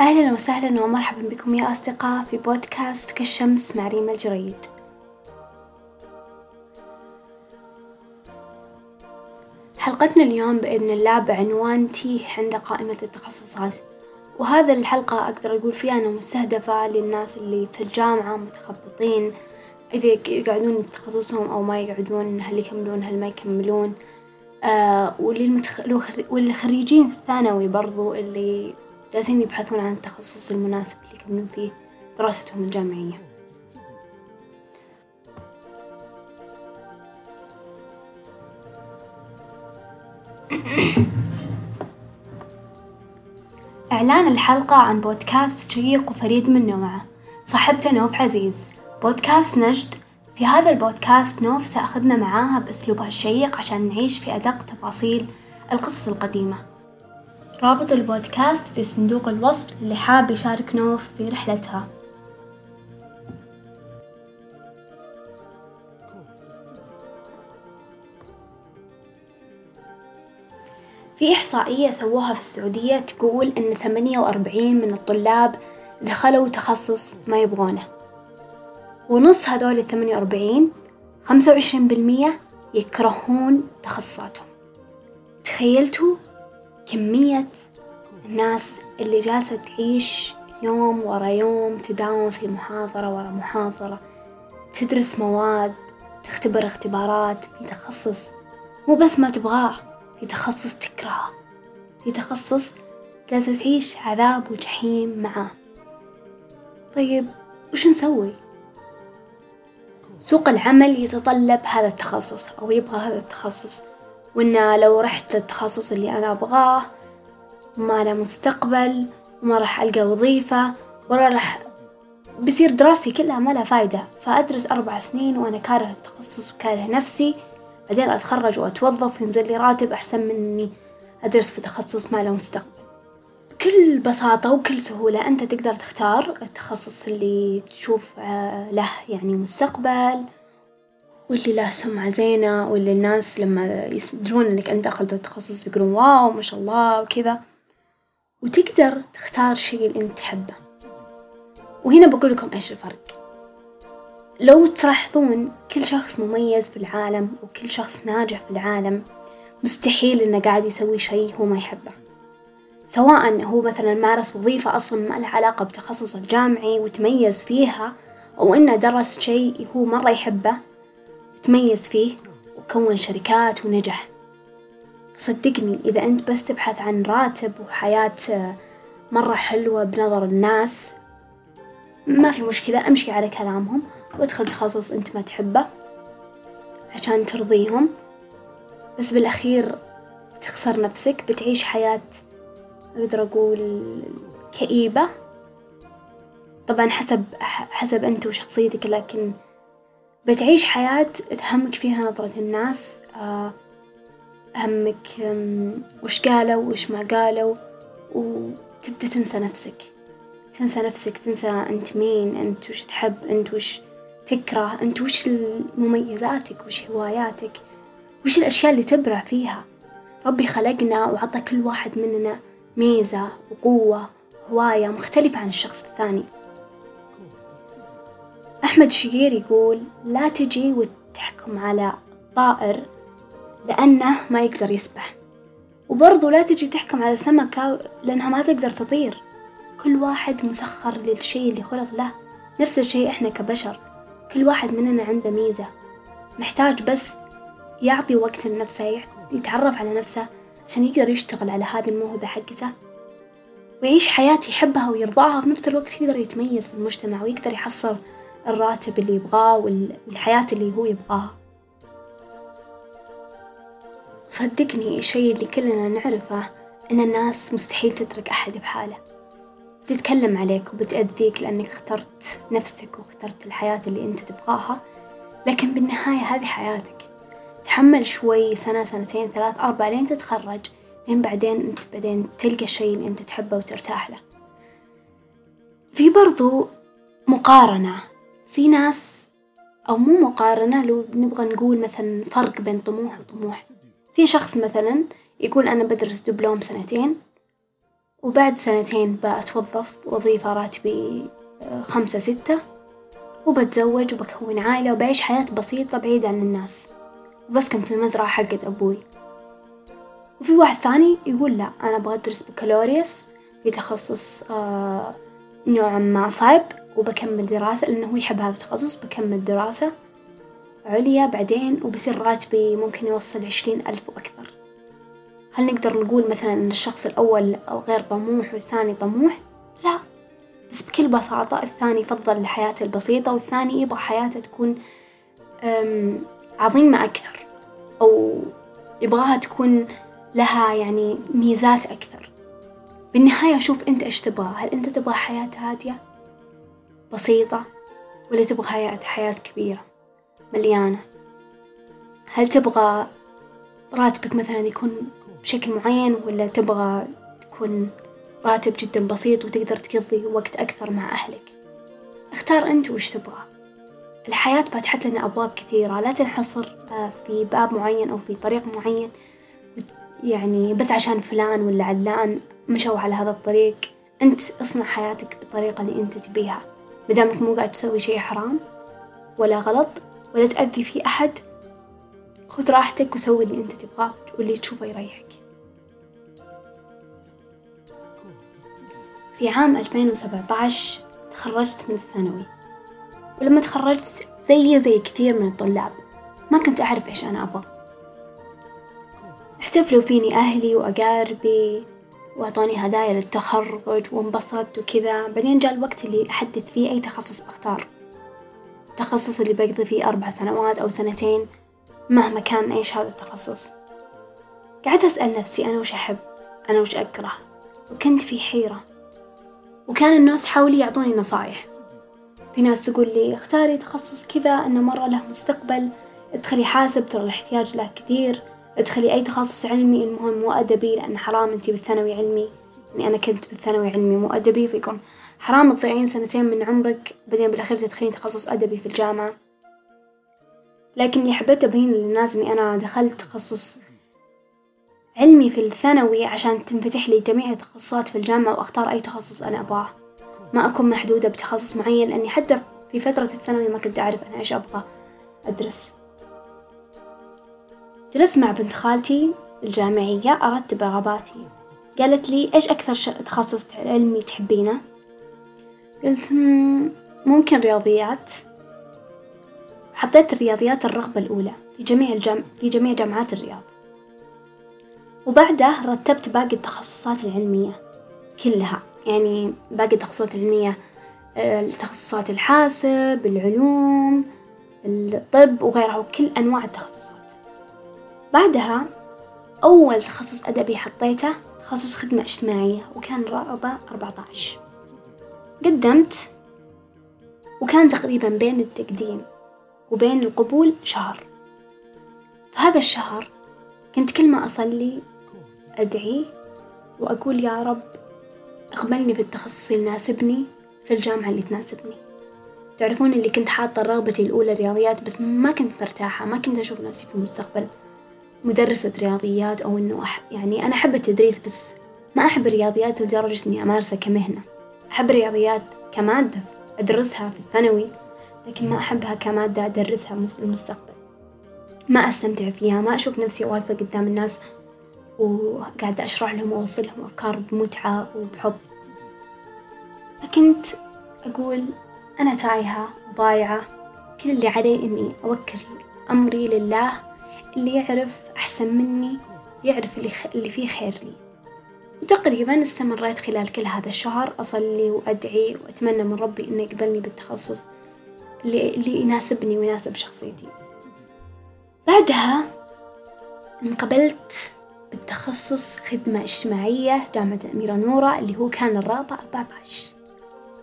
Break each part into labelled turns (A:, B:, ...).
A: أهلا وسهلا ومرحبا بكم يا أصدقاء في بودكاست كالشمس مع ريما الجريد. حلقتنا اليوم بإذن الله بعنوان تيه عند قائمة التخصصات. وهذا الحلقة أقدر أقول فيها أنا مستهدفة للناس اللي في الجامعة متخبطين. إذا يقعدون في تخصصهم أو ما يقعدون هل يكملون هل ما يكملون. آه وللمتخ... والخريجين الثانوي برضو اللي جالسين يبحثون عن التخصص المناسب اللي يكملون فيه دراستهم الجامعية. إعلان الحلقة عن بودكاست شيق وفريد من نوعه. صاحبته نوف عزيز. بودكاست نجد. في هذا البودكاست نوف تأخذنا معاها بأسلوبها الشيق عشان نعيش في أدق تفاصيل القصص القديمة. رابط البودكاست في صندوق الوصف اللي حاب يشارك نوف في رحلتها. في إحصائية سووها في السعودية تقول ثمانية وأربعين من الطلاب دخلوا تخصص ما يبغونه. ونص هذول الثمانية وأربعين خمسة وعشرين بالمية يكرهون تخصصاتهم. تخيلتوا كمية الناس اللي جالسة تعيش يوم ورا يوم تداوم في محاضرة ورا محاضرة تدرس مواد تختبر اختبارات في تخصص. مو بس ما تبغاه في تخصص تكرهه في تخصص جالسة تعيش عذاب وجحيم معاه. طيب وش نسوي؟ سوق العمل يتطلب هذا التخصص أو يبغى هذا التخصص. وإن لو رحت للتخصص اللي أنا أبغاه ما له مستقبل وما راح ألقى وظيفة ولا راح بصير دراستي كلها ما لها فايدة. فأدرس أربع سنين وأنا كاره التخصص وكاره نفسي بعدين أتخرج وأتوظف وينزل لي راتب أحسن من إني أدرس في تخصص ما له مستقبل. بكل بساطة وكل سهولة أنت تقدر تختار التخصص اللي تشوف له يعني مستقبل. واللي له سمعة زينة واللي الناس لما يدرون إنك أنت أخذت التخصص بيقولون واو ما شاء الله وكذا. وتقدر تختار الشي اللي أنت تحبه. وهنا بقول لكم إيش الفرق. لو تلاحظون كل شخص مميز في العالم وكل شخص ناجح في العالم مستحيل إنه قاعد يسوي شي هو ما يحبه. سواء هو مثلا مارس وظيفة أصلا ما لها علاقة بتخصصه الجامعي وتميز فيها أو إنه درس شي هو مرة يحبه تميز فيه وكون شركات ونجح. صدقني إذا أنت بس تبحث عن راتب وحياة مرة حلوة بنظر الناس ما في مشكلة أمشي على كلامهم وادخل تخصص أنت ما تحبه عشان ترضيهم. بس بالأخير تخسر نفسك بتعيش حياة أقدر أقول كئيبة. طبعا حسب حسب أنت وشخصيتك لكن بتعيش حياة تهمك فيها نظرة الناس همك وش قالوا وش ما قالوا وتبدأ تنسى نفسك. تنسى نفسك تنسى أنت مين أنت وش تحب أنت وش تكره أنت وش مميزاتك وش هواياتك وش الأشياء اللي تبرع فيها. ربي خلقنا وعطى كل واحد مننا ميزة وقوة هواية مختلفة عن الشخص الثاني. أحمد شقير يقول لا تجي وتحكم على طائر لأنه ما يقدر يسبح. وبرضو لا تجي تحكم على سمكة لأنها ما تقدر تطير. كل واحد مسخر للشي اللي خلق له. نفس الشي إحنا كبشر. كل واحد مننا عنده ميزة. محتاج بس يعطي وقت لنفسه يتعرف على نفسه عشان يقدر يشتغل على هذه الموهبة حقته. ويعيش حياة يحبها ويرضاها وفي نفس الوقت يقدر يتميز في المجتمع ويقدر يحصل الراتب اللي يبغاه والحياة اللي هو يبغاها. صدقني الشي اللي كلنا نعرفه إن الناس مستحيل تترك أحد بحاله. بتتكلم عليك وبتأذيك لأنك اخترت نفسك واخترت الحياة اللي أنت تبغاها لكن بالنهاية هذه حياتك. تحمل شوي سنة سنتين ثلاث أربع لين تتخرج لين بعدين أنت بعدين تلقى الشي اللي أنت تحبه وترتاح له. في برضو مقارنة. في ناس أو مو مقارنة لو نبغى نقول مثلا فرق بين طموح وطموح. في شخص مثلا يقول أنا بدرس دبلوم سنتين وبعد سنتين بأتوظف وظيفة راتبي خمسة ستة وبتزوج وبكون عائلة وبعيش حياة بسيطة بعيدة عن الناس. وبسكن في المزرعة حقت أبوي. وفي واحد ثاني يقول لا أنا أبغى أدرس بكالوريوس في تخصص آه نوعا ما صعب وبكمل دراسة لأنه هو يحب هذا التخصص بكمل دراسة عليا بعدين وبصير راتبي ممكن يوصل عشرين ألف وأكثر. هل نقدر نقول مثلا أن الشخص الأول غير طموح والثاني طموح؟ لا. بس بكل بساطة الثاني يفضل الحياة البسيطة والثاني يبغى حياته تكون عظيمة أكثر أو يبغاها تكون لها يعني ميزات أكثر. بالنهاية شوف أنت إيش تبغى. هل أنت تبغى حياة هادية؟ بسيطة ولا تبغى حياة حياة كبيرة مليانة. هل تبغى راتبك مثلا يكون بشكل معين ولا تبغى تكون راتب جدا بسيط وتقدر تقضي وقت أكثر مع أهلك؟ اختار أنت وش تبغى. الحياة فتحت لنا أبواب كثيرة لا تنحصر آه، في باب معين أو في طريق معين يعني بس عشان فلان ولا علان مشوا على هذا الطريق. أنت اصنع حياتك بالطريقة اللي أنت تبيها. مدامك مو قاعد تسوي شي حرام ولا غلط ولا تأذي في أحد. خذ راحتك وسوي اللي أنت تبغاه واللي تشوفه يريحك. في عام 2017 تخرجت من الثانوي. ولما تخرجت زي زي كثير من الطلاب ما كنت أعرف إيش أنا أبغى. احتفلوا فيني أهلي وأقاربي. وأعطوني هدايا للتخرج وانبسطت وكذا. بعدين جاء الوقت اللي أحدد فيه أي تخصص بختار التخصص اللي بقضي فيه أربع سنوات أو سنتين مهما كان إيش هذا التخصص. قعدت أسأل نفسي أنا وش أحب؟ أنا وش أكره؟ وكنت في حيرة. وكان الناس حولي يعطوني نصايح. في ناس تقول لي اختاري تخصص كذا إنه مرة له مستقبل ادخلي حاسب ترى الاحتياج له كثير. ادخلي أي تخصص علمي المهم مو أدبي لأن حرام أنتي بالثانوي علمي. يعني أنا كنت بالثانوي علمي مو أدبي فيكون حرام تضيعين سنتين من عمرك بعدين بالأخير تدخلين تخصص أدبي في الجامعة. لكن اللي حبيت أبين للناس إني أنا دخلت تخصص علمي في الثانوي عشان تنفتح لي جميع التخصصات في الجامعة وأختار أي تخصص أنا أبغاه. ما أكون محدودة بتخصص معين لأني حتى في فترة الثانوي ما كنت أعرف أنا إيش أبغى أدرس. جلست مع بنت خالتي الجامعية أرتب رغباتي قالت لي إيش أكثر تخصص علمي تحبينه؟ قلت ممكن رياضيات. حطيت الرياضيات الرغبة الأولى في جميع الجام... في جميع جامعات الرياض. وبعده رتبت باقي التخصصات العلمية كلها. يعني باقي التخصصات العلمية التخصصات الحاسب العلوم الطب وغيرها وكل أنواع التخصصات. بعدها أول تخصص أدبي حطيته تخصص خدمة اجتماعية وكان رغبة أربعة عشر قدمت وكان تقريبا بين التقديم وبين القبول شهر. فهذا الشهر كنت كل ما أصلي أدعي وأقول يا رب اقبلني في التخصص اللي يناسبني في الجامعة اللي تناسبني. تعرفون اللي كنت حاطة رغبتي الأولى رياضيات بس ما كنت مرتاحة ما كنت أشوف نفسي في المستقبل. مدرسة رياضيات أو إنه أح يعني أنا أحب التدريس بس ما أحب الرياضيات لدرجة إني أمارسها كمهنة. أحب الرياضيات كمادة أدرسها في الثانوي لكن ما أحبها كمادة أدرسها في المستقبل. ما أستمتع فيها ما أشوف نفسي واقفة قدام الناس وقاعدة أشرح لهم وأوصل لهم أفكار بمتعة وبحب. فكنت أقول أنا تايهة ضايعة كل اللي علي إني أوكل أمري لله اللي يعرف أحسن مني يعرف اللي, خ... اللي فيه خير لي. وتقريبا استمريت خلال كل هذا الشهر أصلي وأدعي وأتمنى من ربي إنه يقبلني بالتخصص اللي, اللي يناسبني ويناسب شخصيتي. بعدها انقبلت بالتخصص خدمة اجتماعية جامعة الأميرة نورة اللي هو كان الرابع 14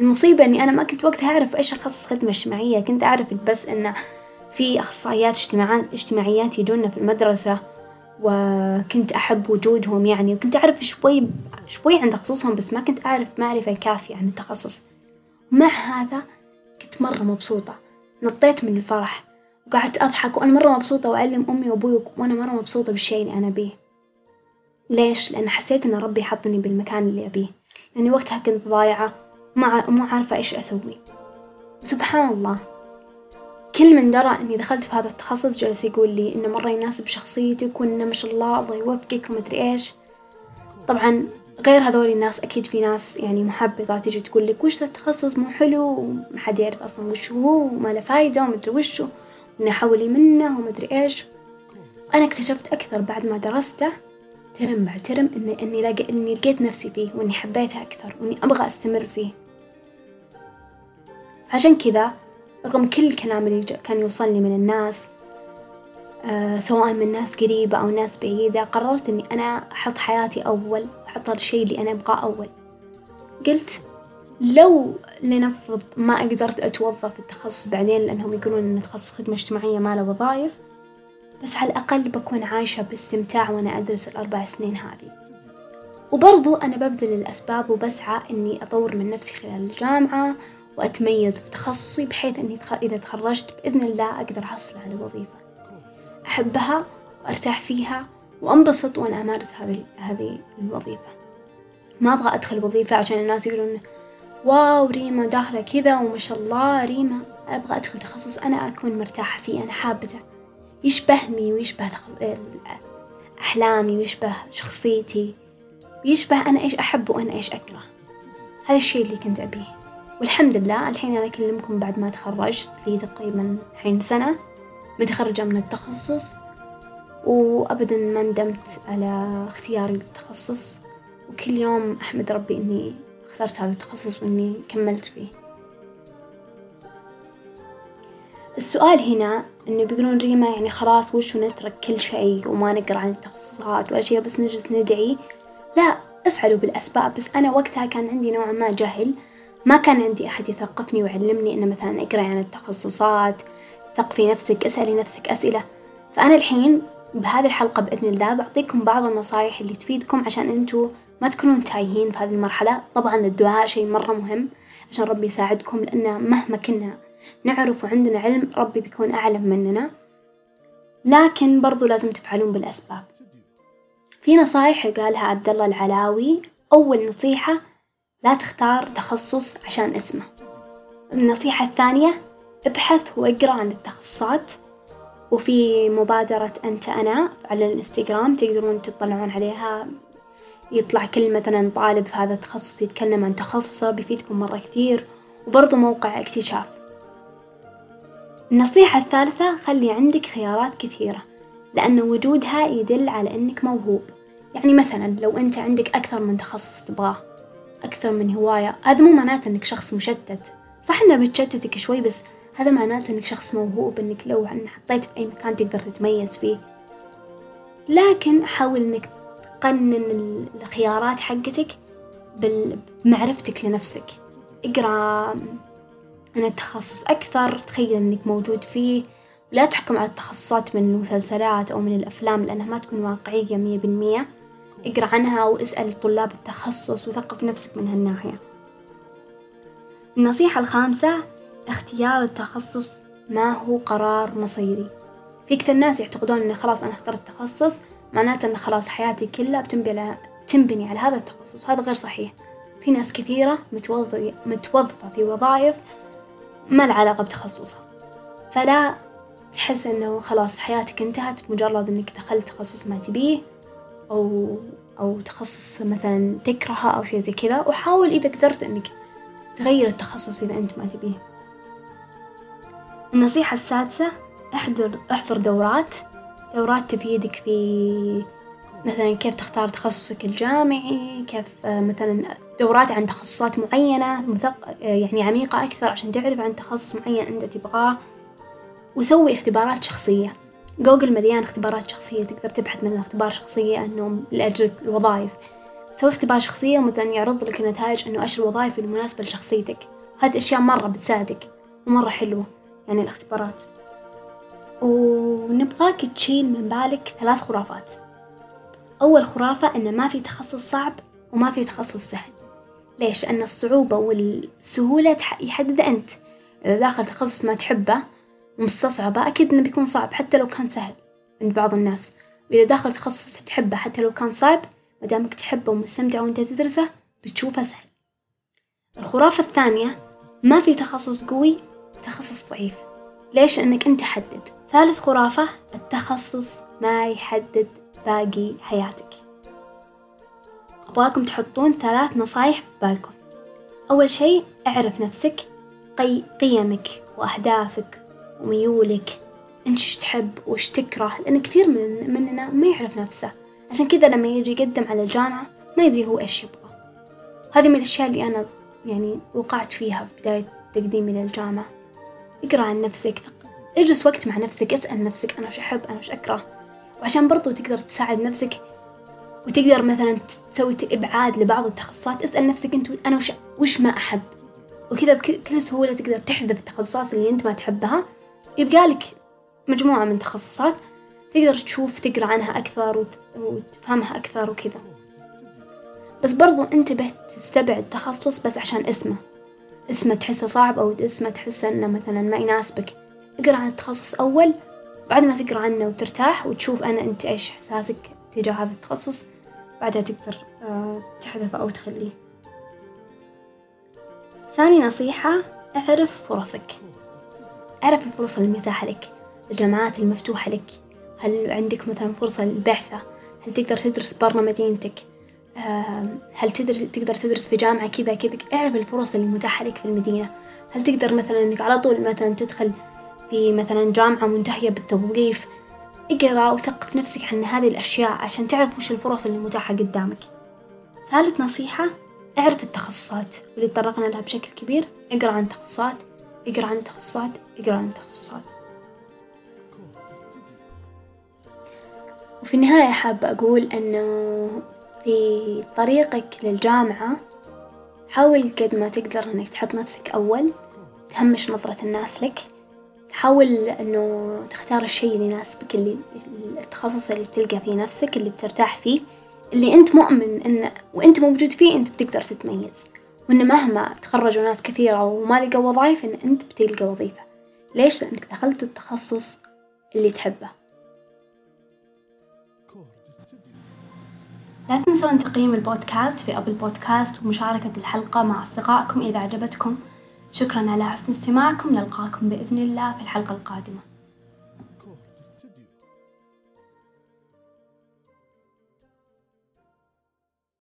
A: المصيبة إني أنا ما كنت وقتها أعرف إيش أخصص خدمة اجتماعية كنت أعرف بس إنه في أخصائيات اجتماعيات يجونا في المدرسة وكنت أحب وجودهم يعني وكنت أعرف شوي شوي عن تخصصهم بس ما كنت أعرف معرفة كافية عن التخصص. مع هذا كنت مرة مبسوطة. نطيت من الفرح وقعدت أضحك وأنا مرة مبسوطة وأعلم أمي وأبوي وأنا مرة مبسوطة بالشي اللي أنا بيه. ليش؟ لأن حسيت إن ربي حطني بالمكان اللي أبيه، لأني وقتها كنت ضايعة ما مو عارفة إيش أسوي، وسبحان الله. كل من درى إني دخلت في هذا التخصص جلس يقول لي إنه مرة يناسب شخصيتك وإنه ما شاء الله الله يوفقك ومدري إيش، طبعًا غير هذول الناس أكيد في ناس يعني محبطة تيجي تقول لك وش التخصص مو حلو وما حد يعرف أصلا وش هو وما له فايدة ومدري وشه وإنه حولي منه ومدري إيش، أنا اكتشفت أكثر بعد ما درسته ترم بعد ترم إني إني لاقي إني لقيت نفسي فيه وإني حبيته أكثر وإني أبغى أستمر فيه، عشان كذا رغم كل الكلام اللي كان يوصلني من الناس آه سواء من ناس قريبة أو ناس بعيدة قررت إني أنا أحط حياتي أول أحط الشي اللي أنا أبغاه أول، قلت لو لنفرض ما قدرت أتوظف في التخصص بعدين لأنهم يقولون إن تخصص خدمة اجتماعية ما له وظايف، بس على الأقل بكون عايشة باستمتاع وأنا أدرس الأربع سنين هذي، وبرضو أنا ببذل الأسباب وبسعى إني أطور من نفسي خلال الجامعة وأتميز في تخصصي بحيث إني إذا تخرجت بإذن الله أقدر أحصل على وظيفة أحبها وأرتاح فيها وأنبسط وأنا أمارس هذه الوظيفة، ما أبغى أدخل وظيفة عشان الناس يقولون واو ريما داخلة كذا وما شاء الله ريما، أبغى أدخل تخصص أنا أكون مرتاحة فيه أنا حابته، يشبهني ويشبه أحلامي ويشبه شخصيتي، ويشبه أنا إيش أحب وأنا إيش أكره، هذا الشي اللي كنت أبيه، والحمد لله الحين أنا أكلمكم بعد ما تخرجت لي تقريبا الحين سنة. متخرجة من التخصص وأبدا ما ندمت على اختياري للتخصص. وكل يوم أحمد ربي إني اخترت هذا التخصص وإني كملت فيه. السؤال هنا إنه بيقولون ريما يعني خلاص وش نترك كل شيء وما نقرأ عن التخصصات ولا شي بس نجلس ندعي، لا افعلوا بالأسباب بس أنا وقتها كان عندي نوعًا ما جهل. ما كان عندي أحد يثقفني ويعلمني إنه مثلًا اقرأي عن التخصصات ثقفي نفسك اسألي نفسك أسئلة، فأنا الحين بهذه الحلقة بإذن الله بعطيكم بعض النصايح اللي تفيدكم عشان أنتوا ما تكونون تايهين في هذه المرحلة، طبعًا الدعاء شي مرة مهم عشان ربي يساعدكم لأن مهما كنا نعرف وعندنا علم ربي بيكون أعلم مننا، لكن برضو لازم تفعلون بالأسباب، في نصايح قالها عبد الله العلاوي. أول نصيحة لا تختار تخصص عشان اسمه، النصيحة الثانية ابحث واقرأ عن التخصصات. وفي مبادرة أنت أنا على الإنستغرام تقدرون تطلعون عليها. يطلع كل مثلا طالب في هذا التخصص يتكلم عن تخصصه بيفيدكم مرة كثير. وبرضه موقع اكتشاف، النصيحة الثالثة خلي عندك خيارات كثيرة لأن وجودها يدل على إنك موهوب، يعني مثلا لو أنت عندك أكثر من تخصص تبغاه. أكثر من هواية. هذا مو معناته إنك شخص مشتت، صح إنه بتشتتك شوي بس هذا معناته إنك شخص موهوب إنك لو حطيت في أي مكان تقدر تتميز فيه، لكن حاول إنك تقنن الخيارات حقتك بمعرفتك لنفسك، اقرأ عن التخصص أكثر تخيل إنك موجود فيه، لا تحكم على التخصصات من المسلسلات أو من الأفلام لأنها ما تكون واقعية مية بالمية، اقرأ عنها واسأل طلاب التخصص وثقف نفسك من هالناحية، النصيحة الخامسة اختيار التخصص ما هو قرار مصيري، في كثير ناس يعتقدون إنه خلاص أنا اخترت تخصص معناته إن خلاص حياتي كلها بتنبني على هذا التخصص. وهذا غير صحيح، في ناس كثيرة متوظ متوظفة في وظايف ما له علاقة بتخصصها، فلا تحس إنه خلاص حياتك انتهت بمجرد إنك دخلت تخصص ما تبيه. أو أو تخصص مثلًا تكرهه أو شي زي كذا، وحاول إذا قدرت إنك تغير التخصص إذا أنت ما تبيه. النصيحة السادسة احضر احضر دورات، دورات تفيدك في مثلًا كيف تختار تخصصك الجامعي، كيف مثلًا دورات عن تخصصات معينة مثق يعني عميقة أكثر عشان تعرف عن تخصص معين أنت تبغاه، وسوي اختبارات شخصية، جوجل مليان اختبارات شخصية تقدر تبحث مثلًا اختبار شخصية إنه لأجل الوظايف، سوي اختبار شخصية ومثلًا يعرض لك النتائج إنه إيش الوظايف المناسبة لشخصيتك، هذي الأشياء مرة بتساعدك ومرة حلوة يعني الاختبارات، ونبغاك تشيل من بالك ثلاث خرافات، أول خرافة إن ما في تخصص صعب وما في تخصص سهل، ليش؟ لأن الصعوبة والسهولة يحددها أنت، إذا داخل تخصص ما تحبه ومستصعبه أكيد إنه بيكون صعب حتى لو كان سهل عند بعض الناس، وإذا داخل تخصص تحبه حتى لو كان صعب مدامك تحبه ومستمتع وأنت تدرسه بتشوفه سهل. الخرافة الثانية ما في تخصص قوي تخصص ضعيف. ليش؟ لأنك أنت حدد. ثالث خرافة التخصص ما يحدد باقي حياتك. أبغاكم تحطون ثلاث نصايح في بالكم. أول شي اعرف نفسك قي قيمك وأهدافك. وميولك انت تحب وايش تكره؟ لأن كثير من مننا ما يعرف نفسه. عشان كذا لما يجي يقدم على الجامعة ما يدري هو إيش يبغى. هذه من الأشياء اللي أنا يعني وقعت فيها في بداية تقديمي للجامعة. اقرأ عن نفسك اجلس وقت مع نفسك اسأل نفسك أنا وش أحب أنا وش أكره. وعشان برضو تقدر تساعد نفسك وتقدر مثلا تسوي إبعاد لبعض التخصصات اسأل نفسك أنت أنا وش وش ما أحب. وكذا بكل سهولة تقدر تحذف التخصصات اللي أنت ما تحبها يبقى لك مجموعة من تخصصات تقدر تشوف تقرأ عنها أكثر وتفهمها أكثر وكذا. بس برضو انتبه تستبعد تخصص بس عشان اسمه. اسمه تحسه صعب أو اسمه تحسه إنه مثلا ما يناسبك. اقرأ عن التخصص أول بعد ما تقرأ عنه وترتاح وتشوف أنا أنت إيش إحساسك تجاه هذا التخصص بعدها تقدر آه، تحذفه أو تخليه. ثاني نصيحة اعرف فرصك. أعرف الفرص المتاحة لك الجامعات المفتوحة لك. هل عندك مثلا فرصة للبعثة هل تقدر تدرس برا مدينتك؟ هل تقدر تقدر تدرس في جامعة كذا كذا؟ أعرف الفرص اللي متاحة لك في المدينة. هل تقدر مثلا إنك على طول مثلا تدخل في مثلا جامعة منتهية بالتوظيف؟ اقرأ وثقف نفسك عن هذه الأشياء عشان تعرف وش الفرص اللي متاحة قدامك. ثالث نصيحة أعرف التخصصات. واللي تطرقنا لها بشكل كبير اقرأ عن التخصصات اقرا عن التخصصات اقرا عن التخصصات. وفي النهاية حابة أقول أنه في طريقك للجامعة حاول قد ما تقدر إنك تحط نفسك أول تهمش نظرة الناس لك حاول إنه تختار الشي اللي يناسبك اللي التخصص اللي بتلقى فيه نفسك اللي بترتاح فيه اللي أنت مؤمن إنه وأنت موجود فيه أنت بتقدر تتميز. وإن مهما تخرجوا ناس كثيرة وما لقوا وظايف إن أنت بتلقى وظيفة. ليش؟ لأنك دخلت التخصص اللي تحبه. لا تنسون تقييم البودكاست في أبل بودكاست ومشاركة الحلقة مع أصدقائكم إذا عجبتكم. شكرا على حسن استماعكم. نلقاكم بإذن الله في الحلقة القادمة.